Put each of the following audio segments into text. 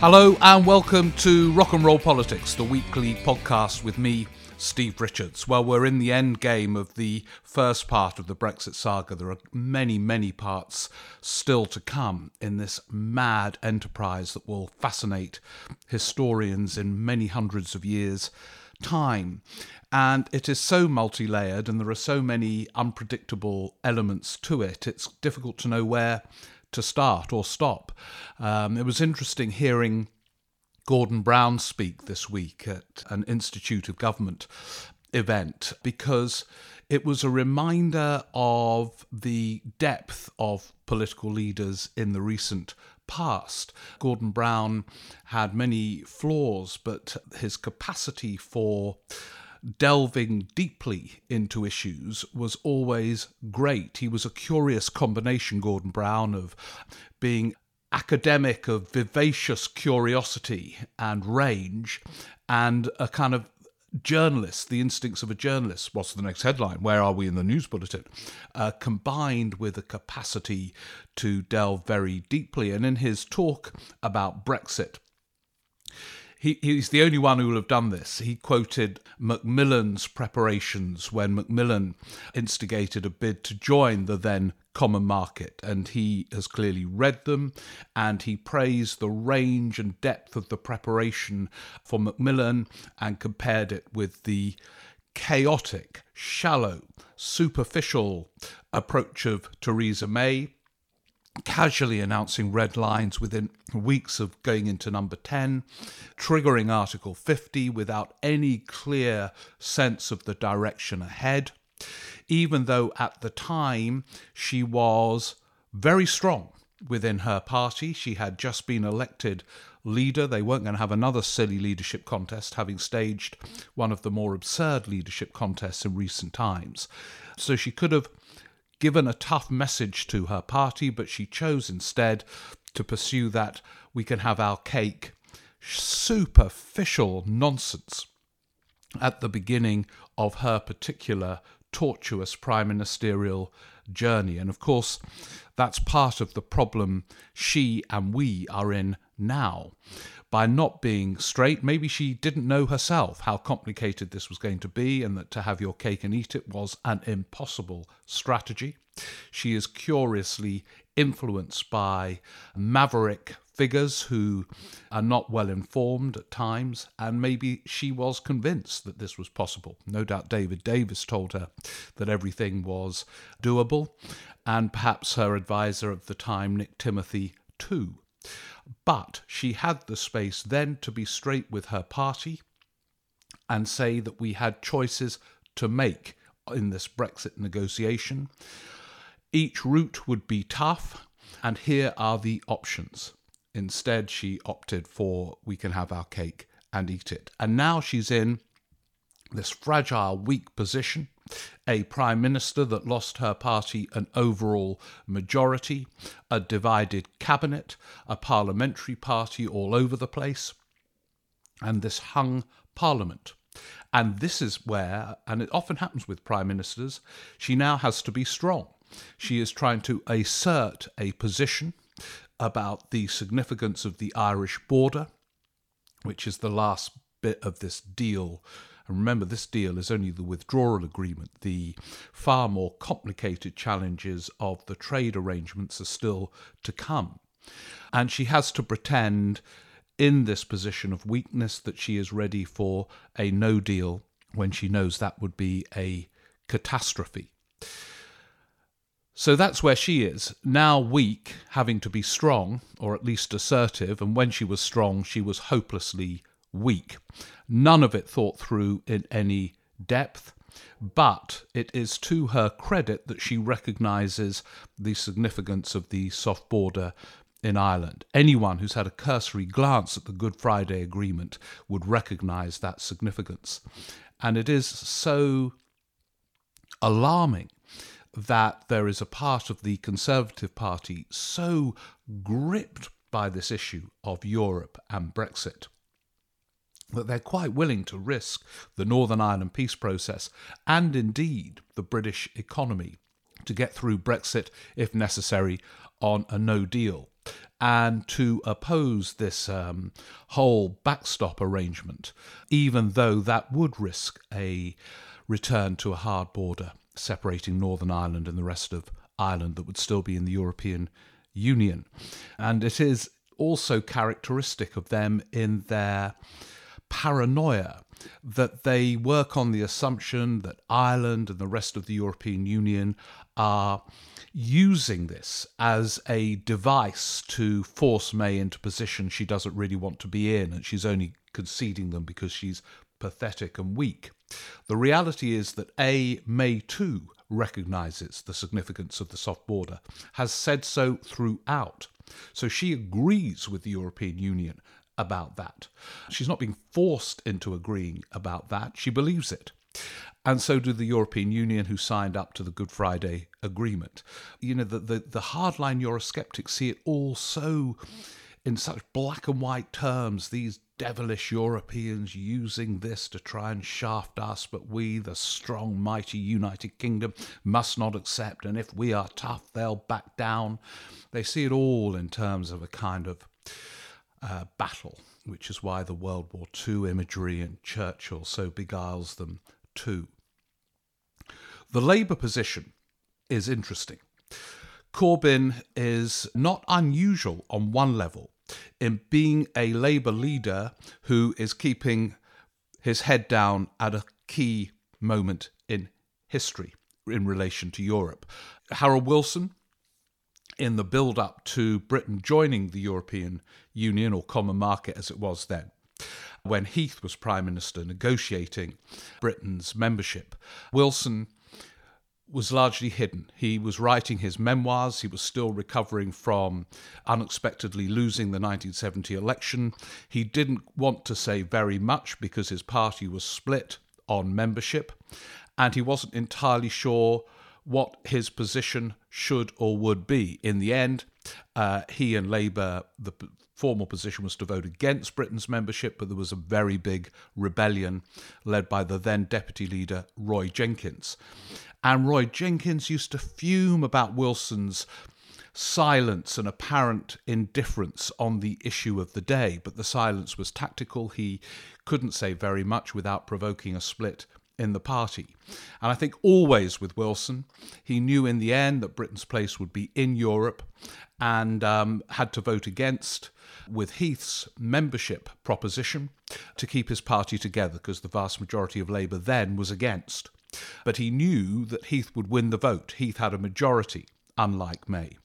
Hello and welcome to Rock and Roll Politics, the weekly podcast with me, Steve Richards. Well, we're in the end game of the first part of the Brexit saga. There are many, many parts still to come in this mad enterprise that will fascinate historians in many hundreds of years' time. And it is so multi layered and there are so many unpredictable elements to it, it's difficult to know where to start or stop. Um, it was interesting hearing Gordon Brown speak this week at an Institute of Government event because it was a reminder of the depth of political leaders in the recent past. Gordon Brown had many flaws, but his capacity for delving deeply into issues was always great. He was a curious combination, Gordon Brown, of being academic, of vivacious curiosity and range, and a kind of journalist, the instincts of a journalist. What's the next headline? Where are we in the news bulletin? Uh, combined with a capacity to delve very deeply. And in his talk about Brexit, he, he's the only one who will have done this. He quoted Macmillan's preparations when Macmillan instigated a bid to join the then common market, and he has clearly read them and he praised the range and depth of the preparation for Macmillan and compared it with the chaotic, shallow, superficial approach of Theresa May casually announcing red lines within weeks of going into number 10, triggering Article 50 without any clear sense of the direction ahead, even though at the time she was very strong within her party. She had just been elected leader. They weren't going to have another silly leadership contest, having staged one of the more absurd leadership contests in recent times. So she could have given a tough message to her party, but she chose instead to pursue that we can have our cake superficial nonsense at the beginning of her particular tortuous prime ministerial journey. And of course, that's part of the problem she and we are in now by not being straight. Maybe she didn't know herself how complicated this was going to be, and that to have your cake and eat it was an impossible strategy. She is curiously influenced by maverick figures who are not well informed at times, and maybe she was convinced that this was possible. No doubt David Davis told her that everything was doable, and perhaps her advisor of the time, Nick Timothy, too. But she had the space then to be straight with her party and say that we had choices to make in this Brexit negotiation. Each route would be tough, and here are the options. Instead, she opted for we can have our cake and eat it. And now she's in this fragile, weak position a prime minister that lost her party an overall majority, a divided cabinet, a parliamentary party all over the place, and this hung parliament. And this is where, and it often happens with prime ministers, she now has to be strong. She is trying to assert a position about the significance of the Irish border, which is the last bit of this deal and remember, this deal is only the withdrawal agreement. The far more complicated challenges of the trade arrangements are still to come. And she has to pretend in this position of weakness that she is ready for a no deal when she knows that would be a catastrophe. So that's where she is. Now weak, having to be strong, or at least assertive, and when she was strong, she was hopelessly weak. None of it thought through in any depth, but it is to her credit that she recognises the significance of the soft border in Ireland. Anyone who's had a cursory glance at the Good Friday Agreement would recognise that significance. And it is so alarming that there is a part of the Conservative Party so gripped by this issue of Europe and Brexit that they're quite willing to risk the Northern Ireland peace process and indeed the British economy to get through Brexit if necessary on a no deal. and to oppose this um, whole backstop arrangement, even though that would risk a return to a hard border separating Northern Ireland and the rest of Ireland that would still be in the European Union. And it is also characteristic of them in their paranoia that they work on the assumption that Ireland and the rest of the European Union are using this as a device to force May into position she doesn't really want to be in, and she's only conceding them because she's pathetic and weak. The reality is that A, May too recognises the significance of the soft border, has said so throughout. So she agrees with the European Union about that. She's not being forced into agreeing about that, she believes it. And so do the European Union, who signed up to the Good Friday Agreement. You know, the, the, the hardline Eurosceptics see it all so in such black and white terms, these devilish Europeans using this to try and shaft us, but we, the strong, mighty United Kingdom, must not accept, and if we are tough, they'll back down. They see it all in terms of a kind of uh, battle, which is why the World War II imagery and Churchill so beguiles them too. The Labour position is interesting. Corbyn is not unusual on one level in being a Labour leader who is keeping his head down at a key moment in history in relation to Europe. Harold Wilson in the build up to Britain joining the European Union or common market as it was then. When Heath was Prime Minister negotiating Britain's membership, Wilson was largely hidden. He was writing his memoirs. He was still recovering from unexpectedly losing the 1970 election. He didn't want to say very much because his party was split on membership, and he wasn't entirely sure what his position should or would be. In the end, uh, he and Labour, the formal position was to vote against Britain's membership, but there was a very big rebellion led by the then deputy leader, Roy Jenkins. And Roy Jenkins used to fume about Wilson's silence and apparent indifference on the issue of the day, but the silence was tactical. He couldn't say very much without provoking a split in the party. And I think always with Wilson, he knew in the end that Britain's place would be in Europe and um, had to vote against with Heath's membership proposition to keep his party together because the vast majority of Labour then was against. But he knew that Heath would win the vote. Heath had a majority, unlike May.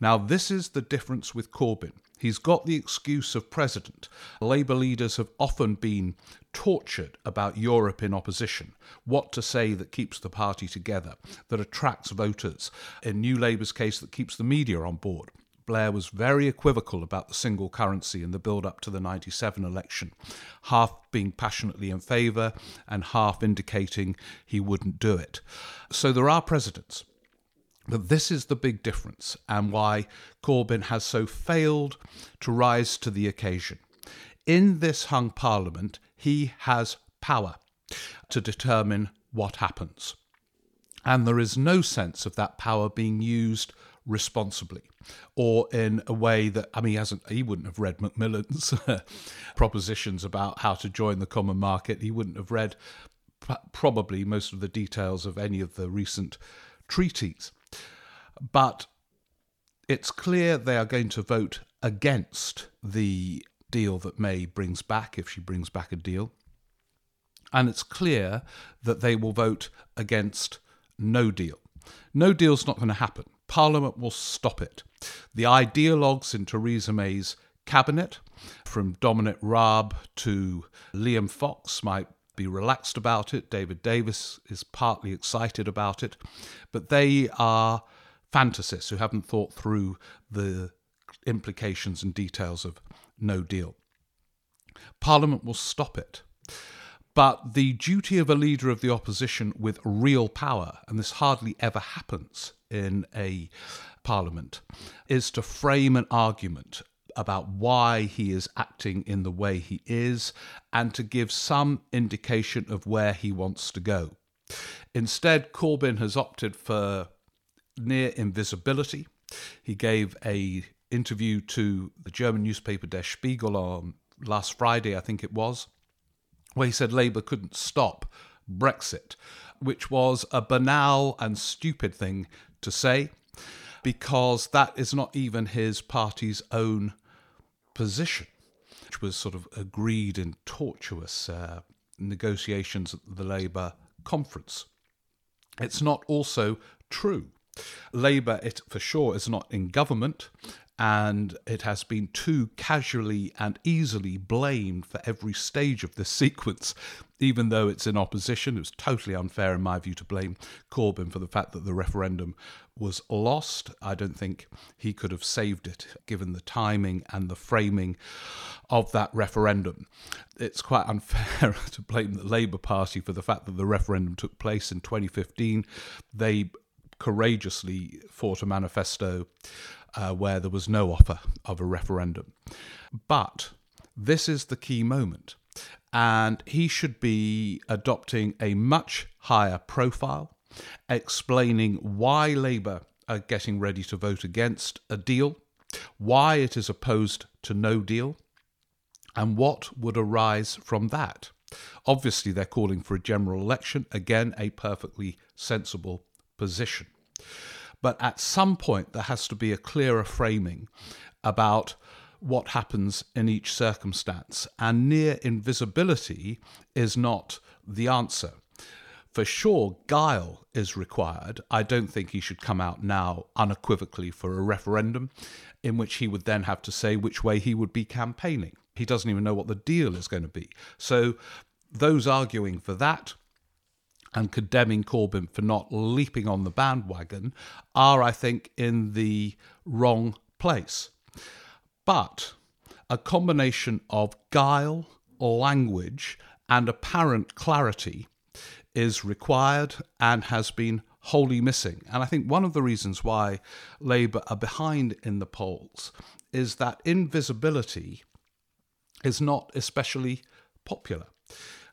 Now, this is the difference with Corbyn. He's got the excuse of president. Labour leaders have often been tortured about Europe in opposition, what to say that keeps the party together, that attracts voters, in New Labour's case, that keeps the media on board. Blair was very equivocal about the single currency in the build up to the 97 election, half being passionately in favour and half indicating he wouldn't do it. So there are precedents. But this is the big difference and why Corbyn has so failed to rise to the occasion. In this hung parliament, he has power to determine what happens. And there is no sense of that power being used responsibly or in a way that I mean he hasn't he wouldn't have read Macmillan's propositions about how to join the common market he wouldn't have read probably most of the details of any of the recent treaties but it's clear they are going to vote against the deal that May brings back if she brings back a deal and it's clear that they will vote against no deal no deal's not going to happen Parliament will stop it. The ideologues in Theresa May's cabinet, from Dominic Raab to Liam Fox, might be relaxed about it. David Davis is partly excited about it. But they are fantasists who haven't thought through the implications and details of no deal. Parliament will stop it. But the duty of a leader of the opposition with real power, and this hardly ever happens in a parliament, is to frame an argument about why he is acting in the way he is and to give some indication of where he wants to go. Instead, Corbyn has opted for near invisibility. He gave a interview to the German newspaper Der Spiegel on last Friday, I think it was, where he said Labour couldn't stop Brexit, which was a banal and stupid thing to say because that is not even his party's own position, which was sort of agreed in tortuous uh, negotiations at the Labour conference. It's not also true. Labour, it for sure, is not in government, and it has been too casually and easily blamed for every stage of this sequence, even though it's in opposition. It was totally unfair, in my view, to blame Corbyn for the fact that the referendum was lost. I don't think he could have saved it, given the timing and the framing of that referendum. It's quite unfair to blame the Labour Party for the fact that the referendum took place in 2015. They courageously fought a manifesto uh, where there was no offer of a referendum. But this is the key moment, and he should be adopting a much higher profile, explaining why Labour are getting ready to vote against a deal, why it is opposed to no deal, and what would arise from that. Obviously, they're calling for a general election, again, a perfectly sensible position. But at some point, there has to be a clearer framing about what happens in each circumstance. And near invisibility is not the answer. For sure, guile is required. I don't think he should come out now unequivocally for a referendum in which he would then have to say which way he would be campaigning. He doesn't even know what the deal is going to be. So, those arguing for that and condemning Corbyn for not leaping on the bandwagon are, I think, in the wrong place. But a combination of guile, language, and apparent clarity is required and has been wholly missing. And I think one of the reasons why Labour are behind in the polls is that invisibility is not especially popular.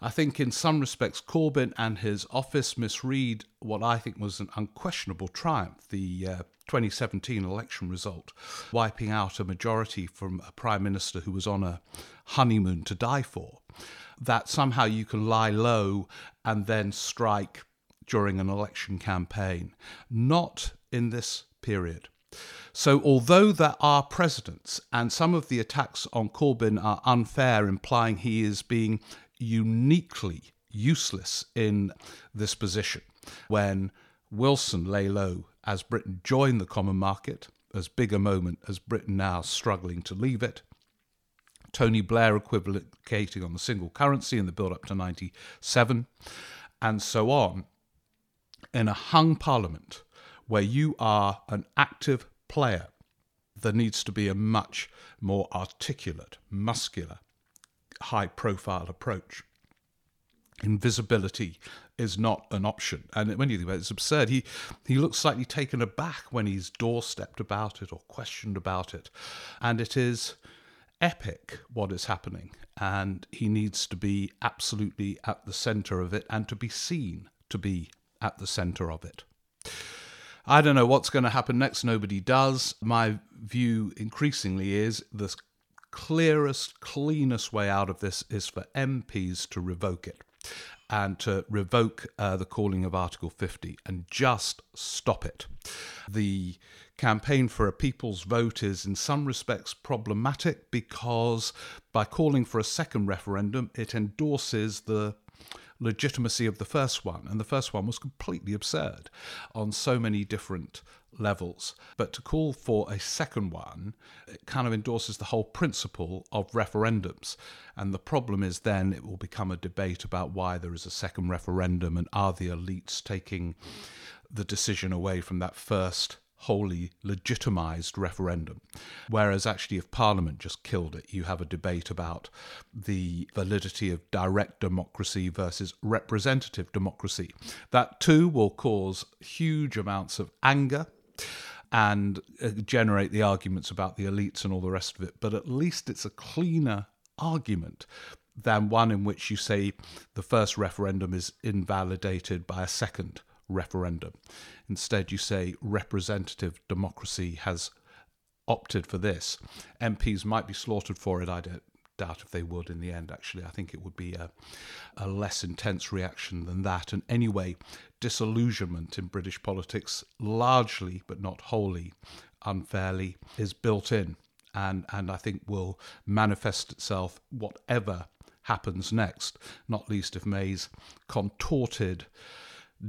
I think in some respects, Corbyn and his office misread what I think was an unquestionable triumph, the uh, 2017 election result, wiping out a majority from a prime minister who was on a honeymoon to die for. That somehow you can lie low and then strike during an election campaign. Not in this period. So, although there are precedents, and some of the attacks on Corbyn are unfair, implying he is being uniquely useless in this position when Wilson lay low as Britain joined the common market, as big a moment as Britain now struggling to leave it. Tony Blair equivocating on the single currency in the build up to 97, and so on. In a hung parliament where you are an active player, there needs to be a much more articulate, muscular, high profile approach. Invisibility is not an option. And when you think about it, it's absurd. He, he looks slightly taken aback when he's doorstepped about it or questioned about it. And it is epic what is happening. And he needs to be absolutely at the centre of it and to be seen to be at the centre of it. I don't know what's going to happen next. Nobody does. My view increasingly is the clearest, cleanest way out of this is for MPs to revoke it and to revoke uh, the calling of Article 50 and just stop it. The campaign for a people's vote is, in some respects, problematic because by calling for a second referendum, it endorses the legitimacy of the first one. And the first one was completely absurd on so many different levels. But to call for a second one, it kind of endorses the whole principle of referendums. And the problem is then it will become a debate about why there is a second referendum and are the elites taking the decision away from that first wholly legitimised referendum. Whereas, actually, if Parliament just killed it, you have a debate about the validity of direct democracy versus representative democracy. That too will cause huge amounts of anger and uh, generate the arguments about the elites and all the rest of it. But at least it's a cleaner argument than one in which you say the first referendum is invalidated by a second referendum. Instead, you say representative democracy has opted for this. MPs might be slaughtered for it. I don't doubt if they would in the end, actually. I think it would be a, a less intense reaction than that. And anyway, disillusionment in British politics, largely but not wholly unfairly, is built in. And, and I think will manifest itself whatever happens next, not least if May's contorted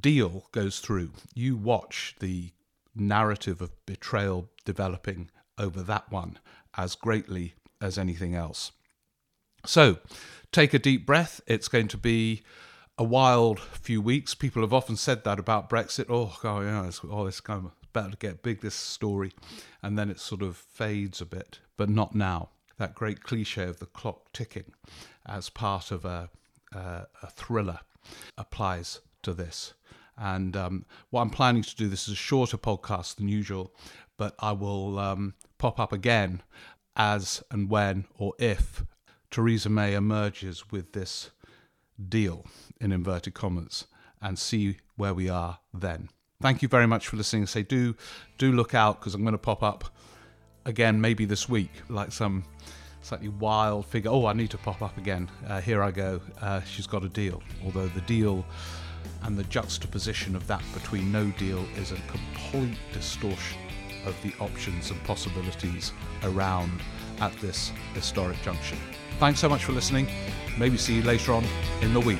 deal goes through. You watch the narrative of betrayal developing over that one as greatly as anything else. So take a deep breath. It's going to be a wild few weeks. People have often said that about Brexit. Oh, God, yeah, it's, oh, it's kind of better to get big, this story. And then it sort of fades a bit, but not now. That great cliche of the clock ticking as part of a, a, a thriller applies to this. And um, what I'm planning to do, this is a shorter podcast than usual, but I will um, pop up again as and when or if Theresa May emerges with this deal, in inverted commas, and see where we are then. Thank you very much for listening. Say, do do look out because I'm going to pop up again, maybe this week, like some slightly wild figure. Oh, I need to pop up again. Uh, here I go. Uh, she's got a deal. Although the deal and the juxtaposition of that between no deal is a complete distortion of the options and possibilities around at this historic junction. Thanks so much for listening. Maybe see you later on in the week.